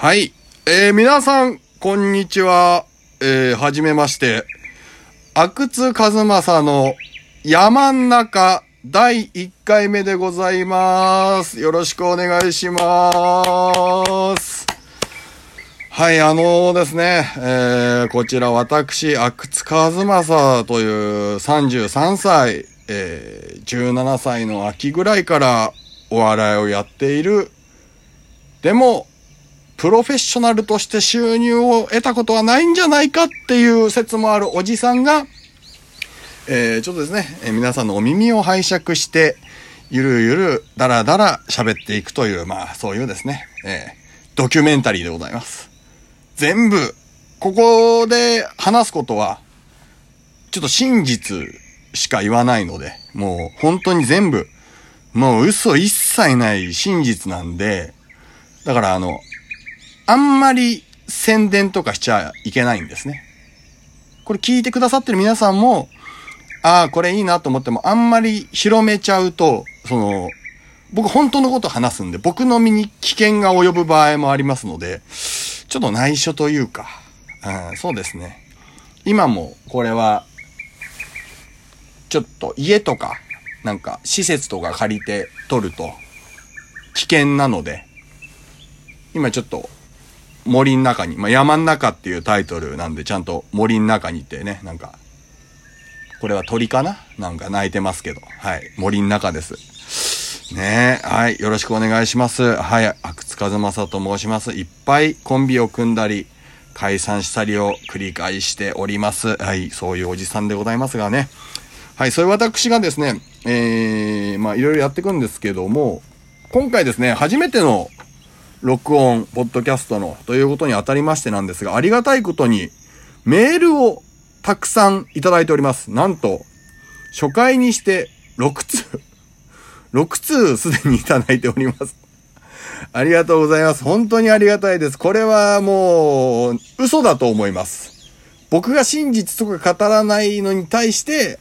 はい。えー、皆さん、こんにちは。えー、はじめまして。阿久津和正の山ん中第1回目でございます。よろしくお願いします。はい、あのですね、えー、こちら私、阿久津和正という33歳、えー、17歳の秋ぐらいからお笑いをやっている。でも、プロフェッショナルとして収入を得たことはないんじゃないかっていう説もあるおじさんが、えー、ちょっとですね、えー皆さんのお耳を拝借して、ゆるゆる、だらだら喋っていくという、まあ、そういうですね、えードキュメンタリーでございます。全部、ここで話すことは、ちょっと真実しか言わないので、もう本当に全部、もう嘘一切ない真実なんで、だからあの、あんまり宣伝とかしちゃいけないんですね。これ聞いてくださってる皆さんも、ああ、これいいなと思っても、あんまり広めちゃうと、その、僕本当のこと話すんで、僕の身に危険が及ぶ場合もありますので、ちょっと内緒というか、うん、そうですね。今もこれは、ちょっと家とか、なんか施設とか借りて撮ると危険なので、今ちょっと森の中に、まあ、山の中っていうタイトルなんでちゃんと森の中にってね、なんか、これは鳥かな？なんか鳴いてますけど、はい、森の中です。ねえ、はい、よろしくお願いします。はい、阿久津和正と申します。いっぱいコンビを組んだり、解散したりを繰り返しております。はい、そういうおじさんでございますがね。はい、そういう私がですね、えー、まあいろいろやっていくんですけども、今回ですね、初めての録音、ポッドキャストのということにあたりましてなんですが、ありがたいことにメールをたくさんいただいております。なんと、初回にして6通、6通すでにいただいております。ありがとうございます。本当にありがたいです。これはもう、嘘だと思います。僕が真実とか語らないのに対して、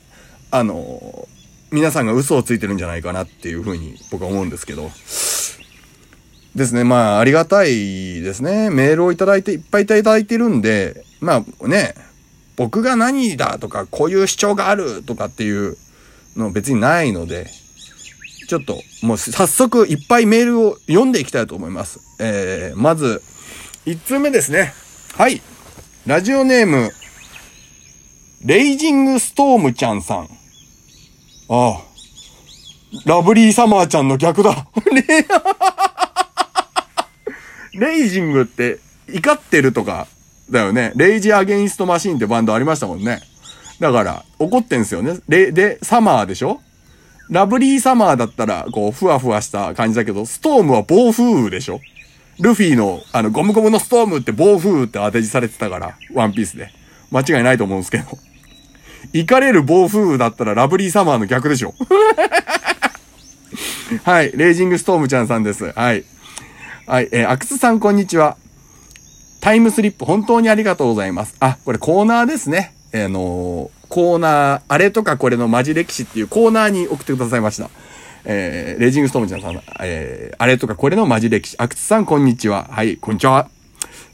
あの、皆さんが嘘をついてるんじゃないかなっていうふうに僕は思うんですけど。ですね。まあ、ありがたいですね。メールをいただいて、いっぱいいただいてるんで、まあね、僕が何だとか、こういう主張があるとかっていうの別にないので、ちょっと、もう早速いっぱいメールを読んでいきたいと思います。えー、まず、1通目ですね。はい。ラジオネーム、レイジングストームちゃんさん。ああ。ラブリーサマーちゃんの逆だ。レレイジングって怒ってるとかだよね。レイジアゲインストマシーンってバンドありましたもんね。だから、怒ってんすよね。レ、で、サマーでしょ？ラブリーサマーだったら、こう、ふわふわした感じだけど、ストームは暴風雨でしょ？ルフィの、あの、ゴムゴムのストームって暴風雨って当て字されてたから、ワンピースで。間違いないと思うんですけど。怒れる暴風雨だったらラブリーサマーの逆でしょ？はい。レイジングストームちゃんさんです。はい。はい。えー、アクスさんこんにちは。タイムスリップ本当にありがとうございます。あ、これコーナーですね。えーのーコーナー、あれとかこれのマジ歴史っていうコーナーに送ってくださいました。えー、レジングストームちゃんさん、えー、あれとかこれのマジ歴史。アクツさんこんにちは。はい、こんにちは。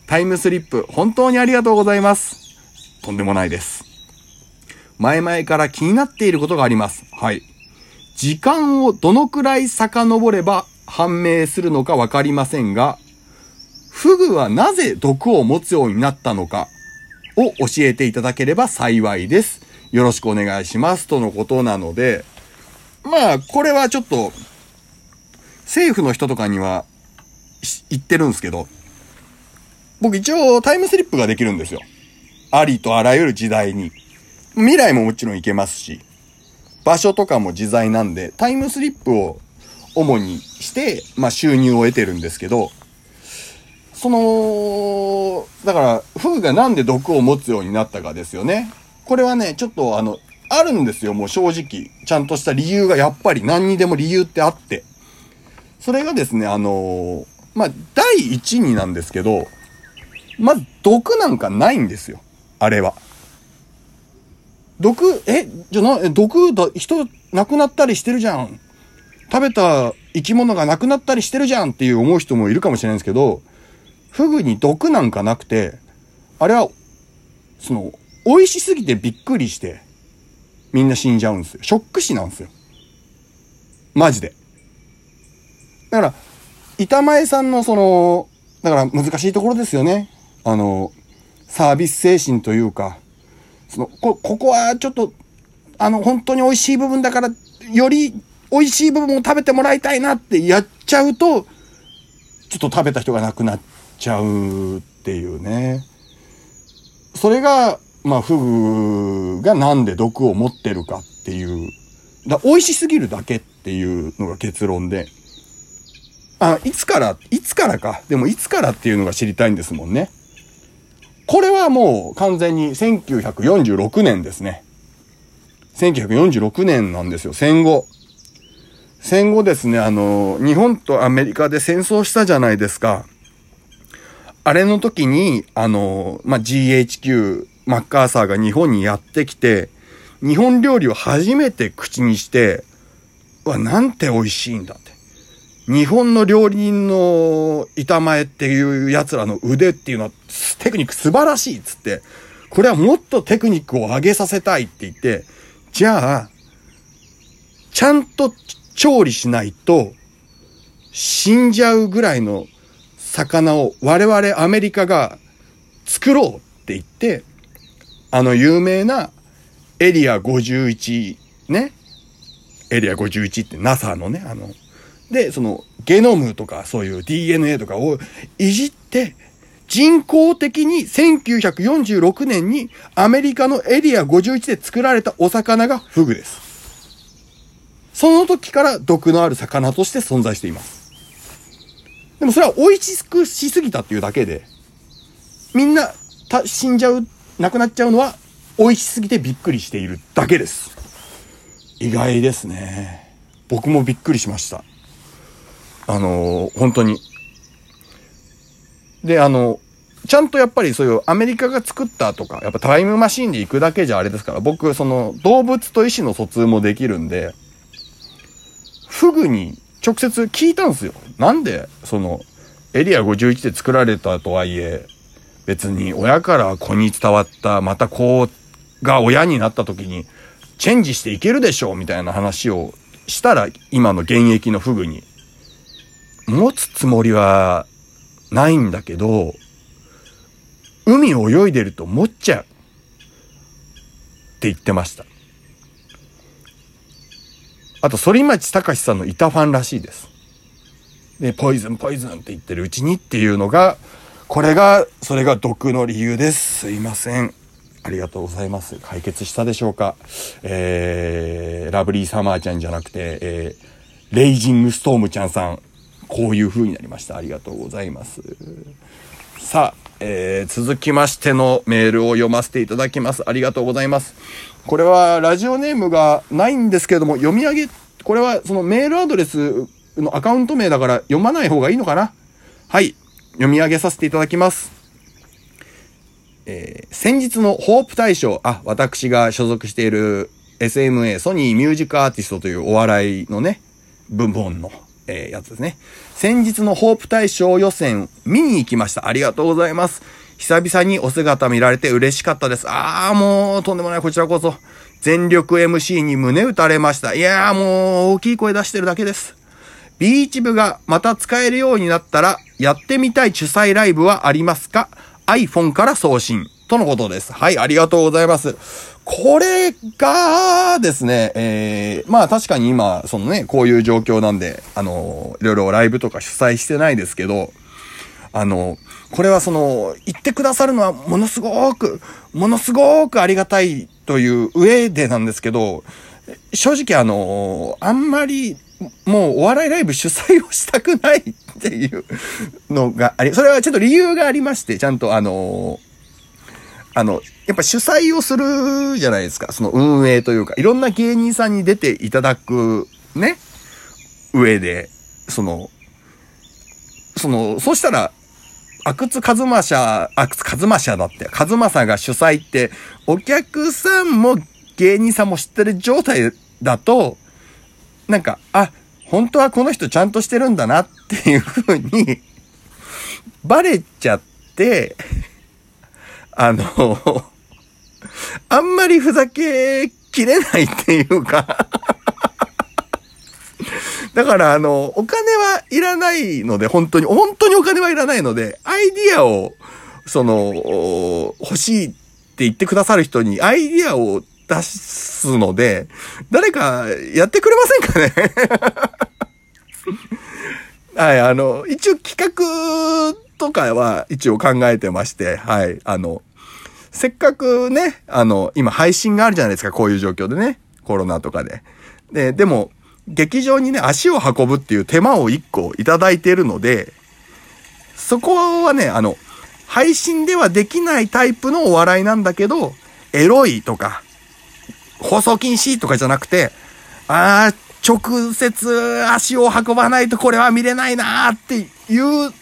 タイムスリップ本当にありがとうございます。とんでもないです。前々から気になっていることがあります。はい。時間をどのくらい遡れば判明するのかわかりませんが、フグはなぜ毒を持つようになったのかを教えていただければ幸いです。よろしくお願いします。とのことなので、まあ、これはちょっと、政府の人とかには言ってるんですけど、僕一応タイムスリップができるんですよ。ありとあらゆる時代に。未来ももちろん行けますし、場所とかも自在なんで、タイムスリップを主にして、まあ収入を得てるんですけど、その、だから、フグがなんで毒を持つようになったかですよね。これはね、ちょっとあの、あるんですよ、もう正直。ちゃんとした理由がやっぱり何にでも理由ってあって。それがですね、あのーまあ、第一になんですけど、まず毒なんかないんですよ。あれは。毒、え、じゃな、毒だ、人亡くなったりしてるじゃん。食べた生き物が亡くなったりしてるじゃんっていう思う人もいるかもしれないんですけど、フグに毒なんかなくて、あれは、その、美味しすぎてびっくりして、みんな死んじゃうんですよ。ショック死なんですよ。マジで。だから、板前さんのその、だから難しいところですよね。あの、サービス精神というか、その、こ、ここはちょっと、あの、本当に美味しい部分だから、より美味しい部分を食べてもらいたいなってやっちゃうと、ちょっと食べた人が亡くなっちゃうっていうね。それが、まあ、フグがなんで毒を持ってるかっていう、だ美味しすぎるだけっていうのが結論で、あ、いつから、いつからか。でもいつからっていうのが知りたいんですもんね。これはもう完全に1946年ですね。1946年なんですよ、戦後。戦後ですね、あの、日本とアメリカで戦争したじゃないですか。あれの時に、あの、まあ、GHQ、マッカーサーが日本にやってきて、日本料理を初めて口にして、わ、なんて美味しいんだって。日本の料理人の板前っていう奴らの腕っていうのはテクニック素晴らしいっつって、これはもっとテクニックを上げさせたいって言って、じゃあ、ちゃんと調理しないと死んじゃうぐらいの魚を我々アメリカが作ろうって言って、あの有名なエリア51ね？エリア51って NASA のね、あの、で、そのゲノムとかそういう DNA とかをいじって、人工的に1946年にアメリカのエリア51で作られたお魚がフグです。その時から毒のある魚として存在しています。でもそれは美味しくしすぎたっていうだけで、みんな死んじゃう、亡くなっちゃうのは美味しすぎてびっくりしているだけです。意外ですね。僕もびっくりしました。あの、本当に。で、あの、ちゃんとやっぱりそういうアメリカが作ったとか、やっぱタイムマシンで行くだけじゃあれですから、僕、その動物と意思の疎通もできるんで、フグに直接聞いたんですよ。なんで、その、エリア51で作られたとはいえ、別に親から子に伝わった、また子が親になった時に、チェンジしていけるでしょうみたいな話をしたら、今の現役のフグに。持つつもりはないんだけど、海を泳いでると持っちゃう。って言ってました。あと、反町隆史さんの板ファンらしいです。で、ポイズン、ポイズンって言ってるうちにっていうのが、これが、それが毒の理由です。すいません。ありがとうございます。解決したでしょうかえー、ラブリーサマーちゃんじゃなくて、えー、レイジングストームちゃんさん、こういう風になりました。ありがとうございます。さあ、えー、続きましてのメールを読ませていただきます。ありがとうございます。これはラジオネームがないんですけれども、読み上げ、これはそのメールアドレスのアカウント名だから読まない方がいいのかな？はい。読み上げさせていただきます。えー、先日のホープ大賞、あ、私が所属している SMA ソニーミュージックアーティストというお笑いのね、部門のえー、やつですね。先日のホープ大賞予選見に行きました。ありがとうございます。久々にお姿見られて嬉しかったです。あーもうとんでもないこちらこそ。全力 MC に胸打たれました。いやーもう大きい声出してるだけです。ビーチ部がまた使えるようになったら、やってみたい主催ライブはありますか ?iPhone から送信。とのことです。はい、ありがとうございます。これがですね、えー、まあ確かに今、そのね、こういう状況なんで、あの、いろいろライブとか主催してないですけど、あの、これはその、言ってくださるのはものすごく、ものすごくありがたいという上でなんですけど、正直あの、あんまり、もうお笑いライブ主催をしたくないっていうのがあり、それはちょっと理由がありまして、ちゃんとあの、あの、やっぱ主催をするじゃないですか。その運営というか、いろんな芸人さんに出ていただく、ね、上で、その、その、そしたら、阿久津和正、阿久津和正だって、和正が主催って、お客さんも芸人さんも知ってる状態だと、なんか、あ、本当はこの人ちゃんとしてるんだなっていうふうにバレちゃって、あの、あんまりふざけきれないっていうか、だから、あの、お金はいらないので、本当に、本当にお金はいらないので、アイディアを、その、欲しいって言ってくださる人にアイディアを出すので、誰かやってくれませんかね？はい、あの、一応企画とかは一応考えてまして、はい、あの、せっかくね、あの、今配信があるじゃないですか、こういう状況でね。コロナとかで。で、でも、劇場にね、足を運ぶっていう手間を一個いただいているので、そこはね、あの、配信ではできないタイプのお笑いなんだけど、エロいとか、放送禁止とかじゃなくて、ああ、直接足を運ばないとこれは見れないなーっていう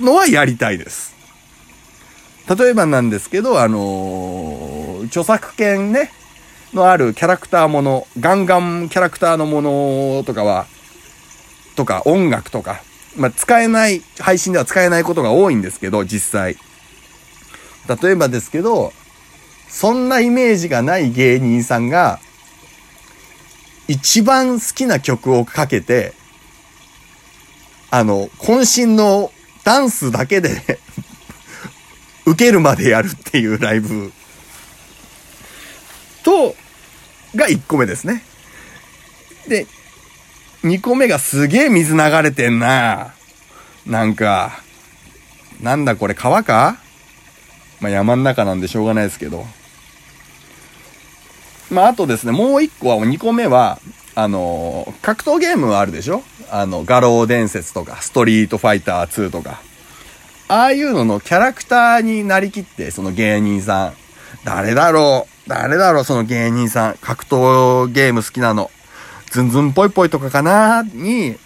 のはやりたいです。例えばなんですけど、あのー著作権ね、のあるキャラクターもの、ガンガンキャラクターのものとかは、とか音楽とか、まあ、使えない、配信では使えないことが多いんですけど、実際。例えばですけど、そんなイメージがない芸人さんが、一番好きな曲をかけて、あの、渾身のダンスだけで 受けるまでやるっていうライブと、が1個目ですね。で、2個目がすげえ水流れてんな。なんか、なんだこれ川か？まあ山ん中なんでしょうがないですけど。まああとですね、もう1個は、2個目は、あの格闘ゲームはあるでしょ？あの、画廊伝説とか、ストリートファイター2とか。ああいうののキャラクターになりきって、その芸人さん。誰だろう？誰だろうその芸人さん。格闘ゲーム好きなの。ズンズンぽいぽいとかかなに、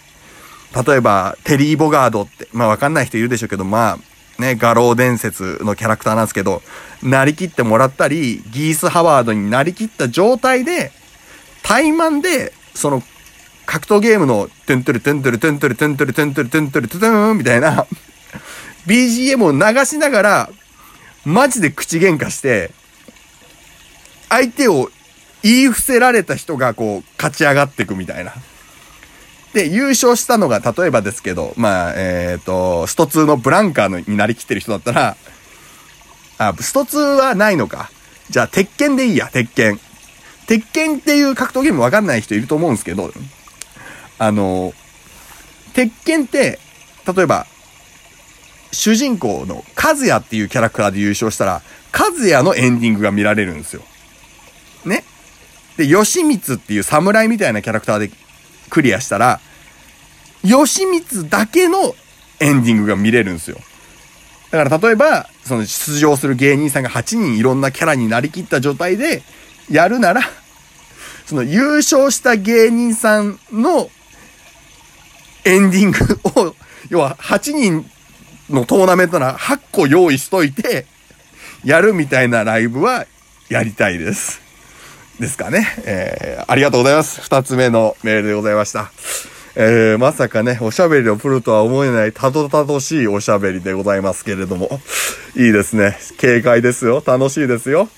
例えば、テリー・ボガードって、まあわかんない人いるでしょうけど、まあ、ね、餓狼伝説のキャラクターなんですけど、なりきってもらったり、ギース・ハワードになりきった状態で、タイマンで、その、格闘ゲームの、トゥントゥルトゥントゥルトゥントゥルトゥントゥルトゥントゥルトゥントゥルトゥトゥンみたいな、BGM を流しながら、マジで口喧嘩して、相手を言い伏せられた人がこう、勝ち上がっていくみたいな。で、優勝したのが、例えばですけど、まあ、えっ、と、スト2のブランカーのになりきってる人だったら、あ、スト2はないのか。じゃあ、鉄拳でいいや、鉄拳。鉄拳っていう格闘ゲームわかんない人いると思うんですけど、あの、鉄拳って、例えば、主人公の和也っていうキャラクターで優勝したら、和也のエンディングが見られるんですよ。で、吉光っていう侍みたいなキャラクターでクリアしたら、吉光だけのエンディングが見れるんですよ。だから例えば、その出場する芸人さんが8人いろんなキャラになりきった状態でやるなら、その優勝した芸人さんのエンディングを、要は8人のトーナメントなら8個用意しといて、やるみたいなライブはやりたいです。ですかね。えー、ありがとうございます。二つ目のメールでございました。えー、まさかね、おしゃべりをプロとは思えないたどたどしいおしゃべりでございますけれども。いいですね。軽快ですよ。楽しいですよ。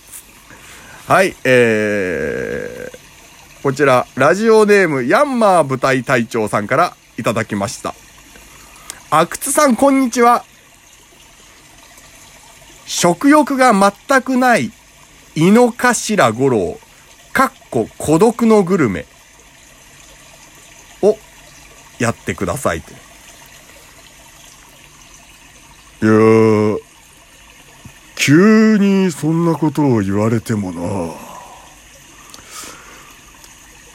はい、えー、こちら、ラジオネーム、ヤンマー舞台隊長さんからいただきました。阿久津さん、こんにちは。食欲が全くない、井の頭五郎、こ孤独のグルメをやってくださいと。いやー、急にそんなことを言われてもな。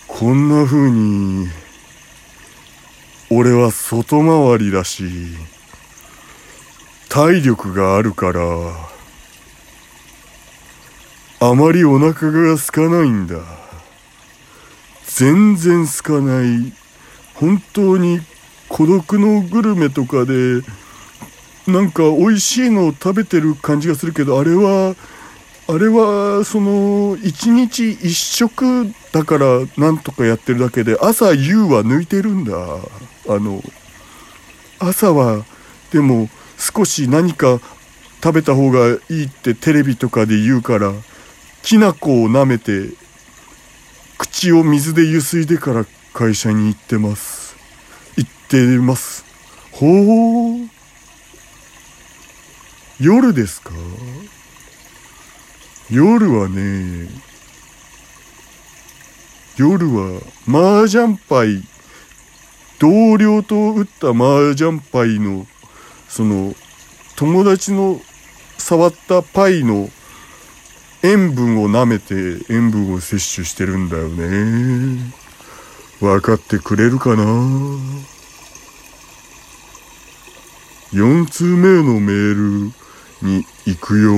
こんな風に、俺は外回りだし、体力があるから、あまりお腹が空かないんだ。全然空かない。本当に孤独のグルメとかで、なんか美味しいのを食べてる感じがするけど、あれは、あれは、その、一日一食だからなんとかやってるだけで、朝夕は抜いてるんだ。あの、朝は、でも、少し何か食べた方がいいってテレビとかで言うからきな粉を舐めて口を水でゆすいでか？ら会社に行ってます行ってますほう。夜ですか？夜はね夜は麻雀牌。同僚と打った麻雀牌のその友達の触ったパイの塩分を舐めて塩分を摂取してるんだよね分かってくれるかな？4通目のメールに行くよ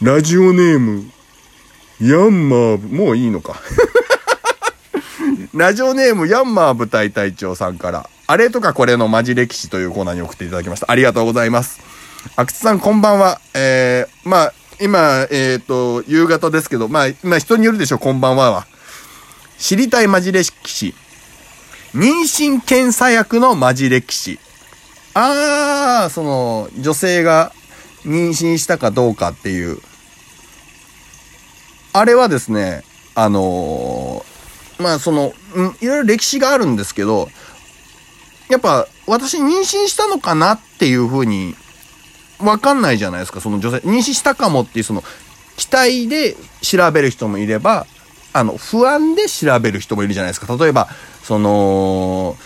ラジオネームヤンマーもういいのか ラジオネームヤンマー部隊隊長さんから、あれとかこれのマジ歴史というコーナーに送っていただきました。ありがとうございます。阿久津さんこんばんは。えー、まあ、今、えっ、ー、と、夕方ですけど、まあ、今人によるでしょ、こんばんはは。知りたいマジ歴史。妊娠検査薬のマジ歴史。あー、その、女性が妊娠したかどうかっていう。あれはですね、あのー、まあその、いろいろ歴史があるんですけど、やっぱ私妊娠したのかなっていうふうにわかんないじゃないですか、その女性。妊娠したかもっていうその期待で調べる人もいれば、あの、不安で調べる人もいるじゃないですか。例えば、その、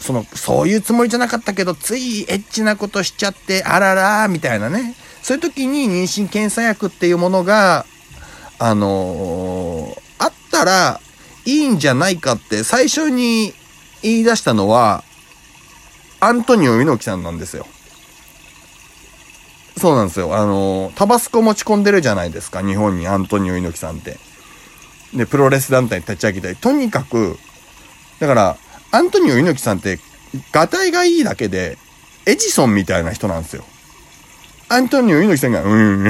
その、そういうつもりじゃなかったけど、ついエッチなことしちゃって、あらら、みたいなね。そういう時に妊娠検査薬っていうものが、あのー、あったらいいんじゃないかって最初に言い出したのは、アントニオ猪木さんなんですよ。そうなんですよ。あの、タバスコ持ち込んでるじゃないですか、日本にアントニオ猪木さんって。で、プロレス団体に立ち上げたり。とにかく、だから、アントニオ猪木さんって、がたいがいいだけで、エジソンみたいな人なんですよ。アントニオ猪木さんが、うん、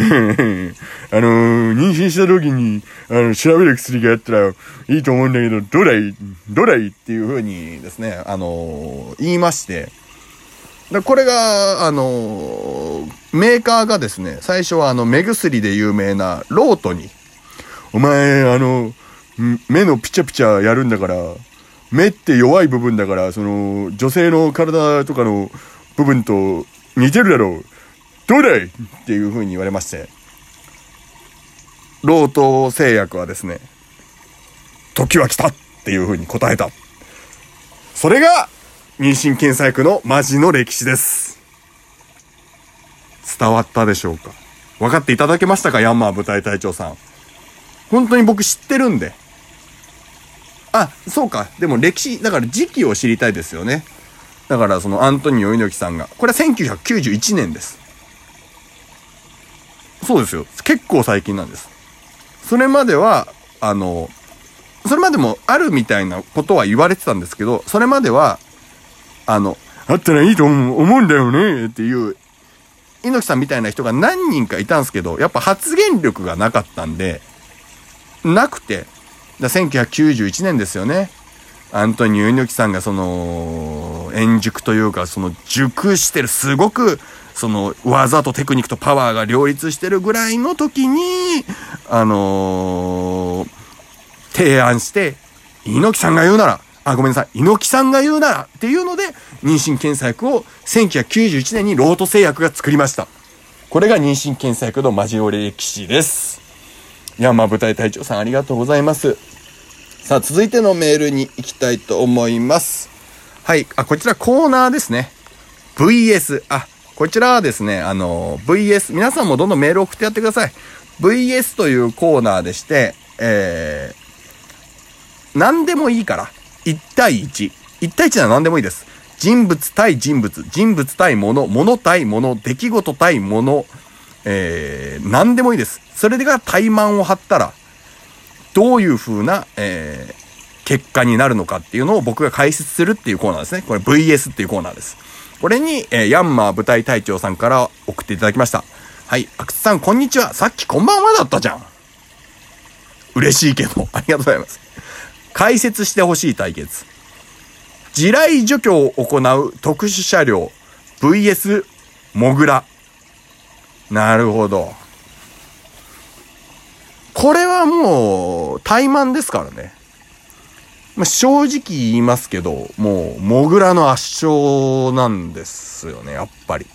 あの妊娠した時に、あの、調べる薬があったらいいと思うんだけど、どらい、どらい？っていう風にですね、あの言いまして、でこれが、あのメーカーがですね、最初はあの、目薬で有名なロートに、お前、あの、目のピチャピチャやるんだから、目って弱い部分だから、その、女性の体とかの部分と似てるだろう。どれっていう風に言われまして、ロート製薬はですね、時は来たっていう風に答えた。それが、妊娠検査薬のマジの歴史です。伝わったでしょうか？分かっていただけましたか？ヤンマー部隊隊長さん。本当に僕知ってるんで。あ、そうか。でも歴史、だから時期を知りたいですよね。だからそのアントニオ猪木さんが。これは1991年です。そうですよ。結構最近なんです。それまでは、あの、それまでもあるみたいなことは言われてたんですけど、それまでは、あの、あったらいいと思うんだよね。っていう、猪木さんみたいな人が何人かいたんですけど、やっぱ発言力がなかったんで、なくて、だ1991年ですよね。アントニオ猪木さんがその、円熟というか、その熟してる、すごく、その技とテクニックとパワーが両立してるぐらいの時に、あのー、提案して、猪木さんが言うなら、あ、ごめんなさい。猪木さんが言うならっていうので、妊娠検査薬を1991年にロート製薬が作りました。これが妊娠検査薬のマジオレ歴史です。山舞台隊長さんありがとうございます。さあ、続いてのメールに行きたいと思います。はい。あ、こちらコーナーですね。VS。あ、こちらはですね、あの、VS。皆さんもどんどんメール送ってやってください。VS というコーナーでして、えー、何でもいいから。1対1。1対1なら何でもいいです。人物対人物、人物対物、物対物、出来事対物、えー、何でもいいです。それが怠慢を張ったら、どういう風な、えー、結果になるのかっていうのを僕が解説するっていうコーナーですね。これ VS っていうコーナーです。これに、えー、ヤンマー部隊隊長さんから送っていただきました。はい、阿久津さん、こんにちは。さっきこんばんはだったじゃん。嬉しいけど、ありがとうございます。解説してほしい対決。地雷除去を行う特殊車両 VS モグラ。なるほど。これはもう、怠慢ですからね。まあ、正直言いますけど、もう、モグラの圧勝なんですよね、やっぱり。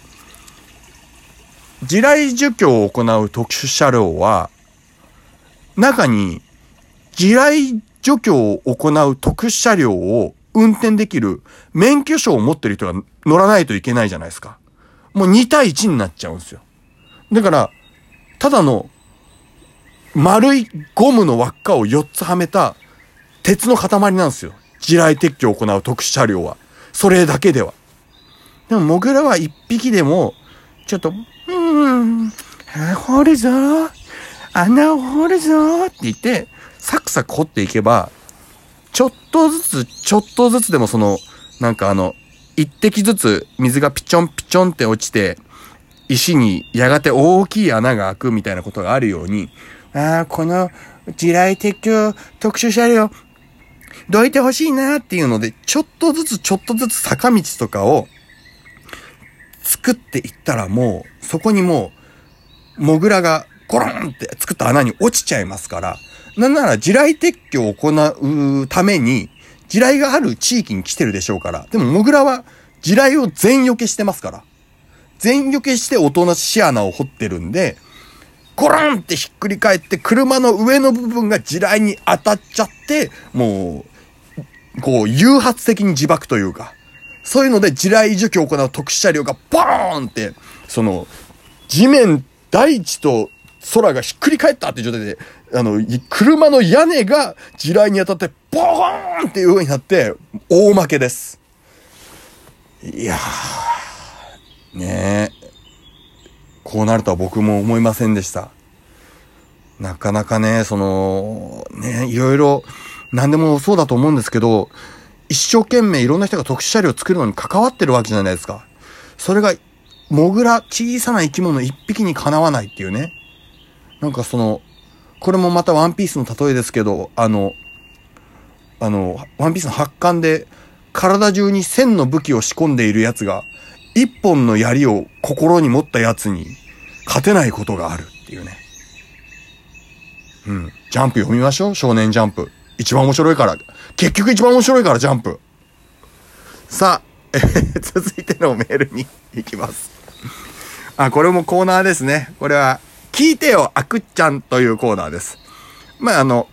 地雷除去を行う特殊車両は、中に、地雷除去を行う特殊車両を運転できる免許証を持ってる人が乗らないといけないじゃないですか。もう2対1になっちゃうんですよ。だから、ただの丸いゴムの輪っかを4つはめた鉄の塊なんですよ。地雷撤去を行う特殊車両は。それだけでは。でも、モグラは1匹でも、ちょっと、うーん、掘るぞ穴を掘るぞって言って、サクサク掘っていけば、ちょっとずつ、ちょっとずつでもその、なんかあの、一滴ずつ水がピチョンピチョンって落ちて、石にやがて大きい穴が開くみたいなことがあるように、ああ、この地雷撤去特殊車両、どいてほしいなっていうので、ちょっとずつちょっとずつ坂道とかを作っていったらもう、そこにもう、モグラがゴロンって作った穴に落ちちゃいますから、なんなら地雷撤去を行うために、地雷がある地域に来てるでしょうから。でも、モグラは地雷を全避けしてますから。全避けしておとなし穴を掘ってるんで、ゴロンってひっくり返って車の上の部分が地雷に当たっちゃって、もう、こう、誘発的に自爆というか、そういうので地雷除去を行う特殊車両がボーンって、その、地面、大地と空がひっくり返ったっていう状態で、あの、車の屋根が地雷に当たって、ボーンっていう風になって、大負けです。いやー、ねえ。こうなるとは僕も思いませんでした。なかなかね、その、ね、いろいろ、何でもそうだと思うんですけど、一生懸命いろんな人が特殊車両を作るのに関わってるわけじゃないですか。それが、モグラ、小さな生き物一匹にかなわないっていうね。なんかその、これもまたワンピースの例えですけど、あの、あの、ワンピースの発艦で、体中に千の武器を仕込んでいる奴が、一本の槍を心に持った奴に勝てないことがあるっていうね。うん。ジャンプ読みましょう？少年ジャンプ。一番面白いから。結局一番面白いから、ジャンプ。さあ、続いてのメールに行きます。あ、これもコーナーですね。これは、聞いてよ、あくっちゃんというコーナーです。まあ、あの、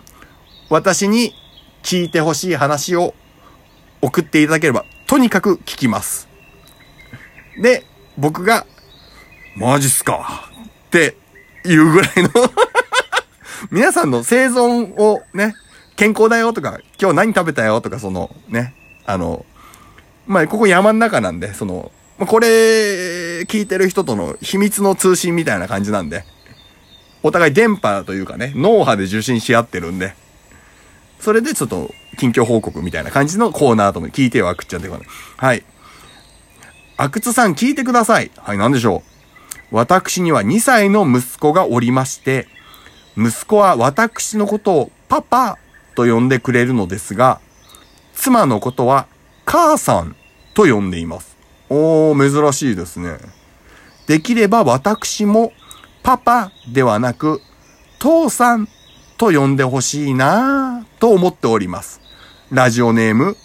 私に聞いてほしい話を送っていただければ、とにかく聞きます。で、僕が、マジっすか？っていうぐらいの 皆さんの生存をね、健康だよとか、今日何食べたよとか、そのね、あの、まあ、ここ山の中なんで、その、これ、聞いてる人との秘密の通信みたいな感じなんで、お互い電波というかね、脳波で受信し合ってるんで、それでちょっと、近況報告みたいな感じのコーナーとも聞いてよ、あくっちゃんってこと。はい。阿久津さん聞いてください。はい、なんでしょう。私には2歳の息子がおりまして、息子は私のことをパパと呼んでくれるのですが、妻のことは母さんと呼んでいます。おー、珍しいですね。できれば私もパパではなく父さんと呼んでほしいなぁと思っております。ラジオネーム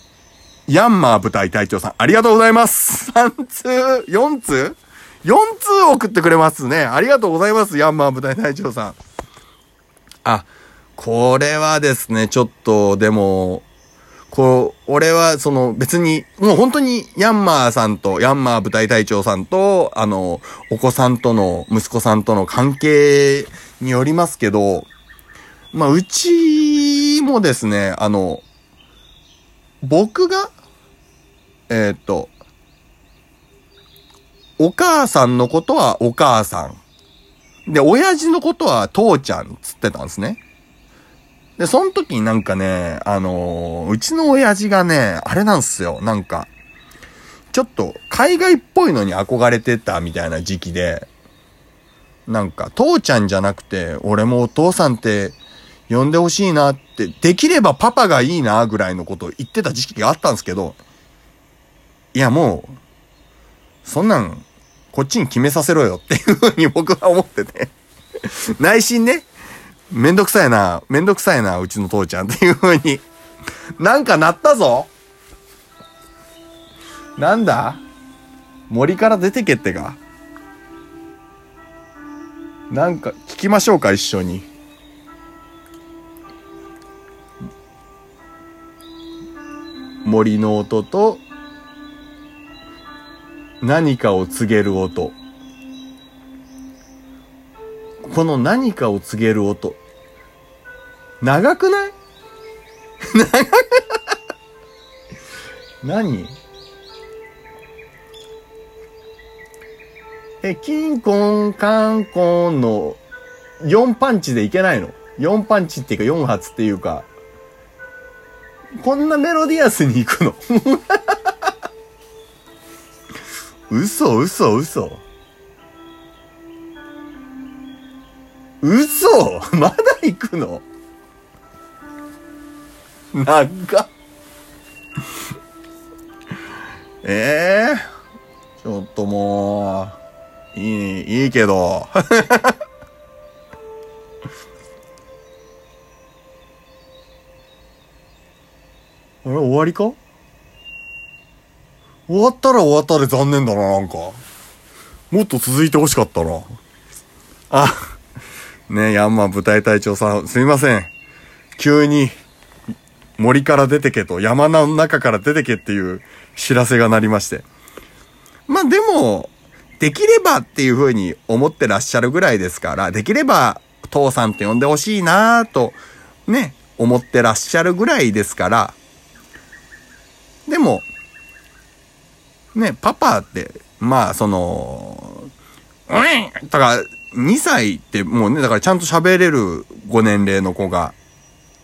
ヤンマー舞台隊長さん、ありがとうございます。3通、4通 ?4 通送ってくれますね。ありがとうございます。ヤンマー舞台隊長さん。あ、これはですね、ちょっと、でも、こう、俺は、その、別に、もう本当に、ヤンマーさんと、ヤンマー舞台隊長さんと、あの、お子さんとの、息子さんとの関係によりますけど、まあ、うちもですね、あの、僕が、えー、っと、お母さんのことはお母さん。で、親父のことは父ちゃんつってたんですね。で、その時になんかね、あのー、うちの親父がね、あれなんすよ。なんか、ちょっと海外っぽいのに憧れてたみたいな時期で、なんか、父ちゃんじゃなくて、俺もお父さんって呼んでほしいなって、できればパパがいいなぐらいのことを言ってた時期があったんですけど、いやもう、そんなん、こっちに決めさせろよっていうふうに僕は思ってて。内心ね、めんどくさいな、めんどくさいな、うちの父ちゃんっていうふうに。なんか鳴ったぞなんだ？森から出てけってか。なんか聞きましょうか、一緒に。森の音と何かを告げる音。この何かを告げる音。長くない？長く何？え、キンコンカンコンの4パンチでいけないの ?4 パンチっていうか4発っていうか、こんなメロディアスに行くの？嘘 嘘嘘。嘘？まだ行くの？長っええちょっともう、いい、いいけど。あれ終わりか？終わったら終わったで残念だな、なんか。もっと続いてほしかったな。あ、ねヤンマン舞台隊長さん、すみません。急に、森から出てけと、山の中から出てけっていう知らせが鳴りまして。まあでも、できればっていう風に思ってらっしゃるぐらいですから、できれば、父さんって呼んでほしいなぁと、ね、思ってらっしゃるぐらいですから、でも、ね、パパって、まあ、その、うんとか、2歳ってもうね、だからちゃんと喋れるご年齢の子が、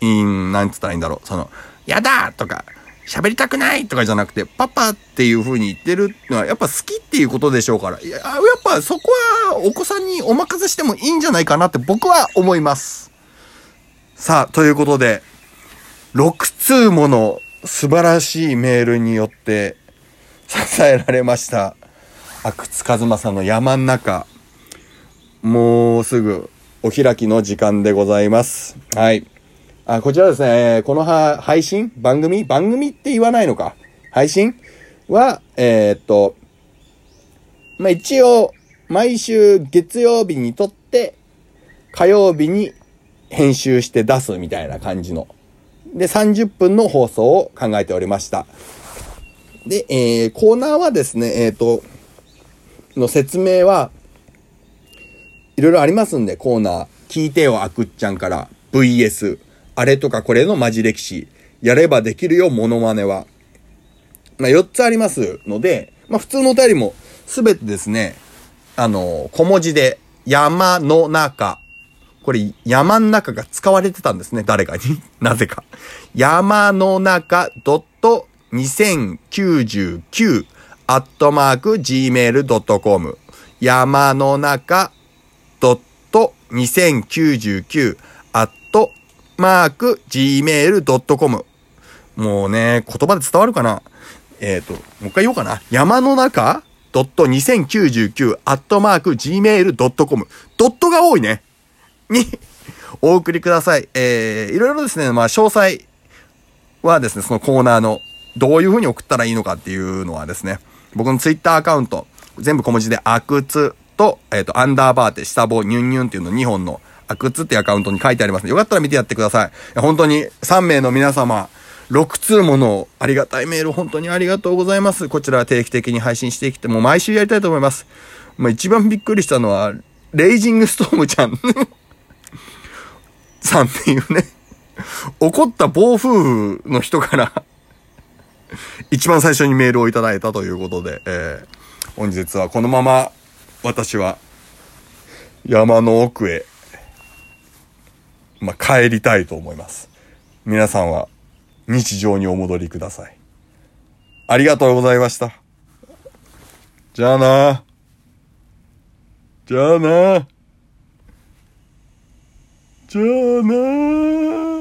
いん、なんつったらいいんだろう、その、やだとか、喋りたくないとかじゃなくて、パパっていう風に言ってるのは、やっぱ好きっていうことでしょうから、いや、やっぱそこはお子さんにお任せしてもいいんじゃないかなって僕は思います。さあ、ということで、6通もの素晴らしいメールによって支えられました。阿久津和正の山ん中。もうすぐお開きの時間でございます。はい。あ、こちらですね、えこの配信番組？番組って言わないのか。配信は、えーっと、まあ、一応、毎週月曜日に撮って、火曜日に編集して出すみたいな感じの。で、30分の放送を考えておりました。で、えー、コーナーはですね、えっ、と、の説明は、いろいろありますんで、コーナー。聞いてよ、あくっちゃんから。VS。あれとかこれのマジ歴史。やればできるよ、モノマネは。まあ、4つありますので、まあ、普通のお便りも、すべてですね、あの、小文字で、山の中。これ、山の中が使われてたんですね、誰かに。なぜか。山の中 .2099 アットマーク gmail.com 山の中 .2099 アットマーク gmail.com もうね、言葉で伝わるかな？えっ、と、もう一回言おうかな。山の中 .2099 アットマーク gmail.com ドットが多いね。にお送りください。えー、いろいろですね、まあ、詳細はですね、そのコーナーの、どういう風に送ったらいいのかっていうのはですね、僕のツイッターアカウント、全部小文字で、アクツと、えっ、と、アンダーバーって下棒、ニュンニュンっていうの2本の、アクツっていうアカウントに書いてありますので、よかったら見てやってください。本当に3名の皆様、6通ものありがたいメール、本当にありがとうございます。こちらは定期的に配信してきて、もう毎週やりたいと思います。まあ、一番びっくりしたのは、レイジングストームちゃん。さんっていうね、怒った暴風雨の人から、一番最初にメールをいただいたということで、えー本日はこのまま私は山の奥へ、まあ、帰りたいと思います。皆さんは日常にお戻りください。ありがとうございました。じゃあな。じゃあな。じゃあな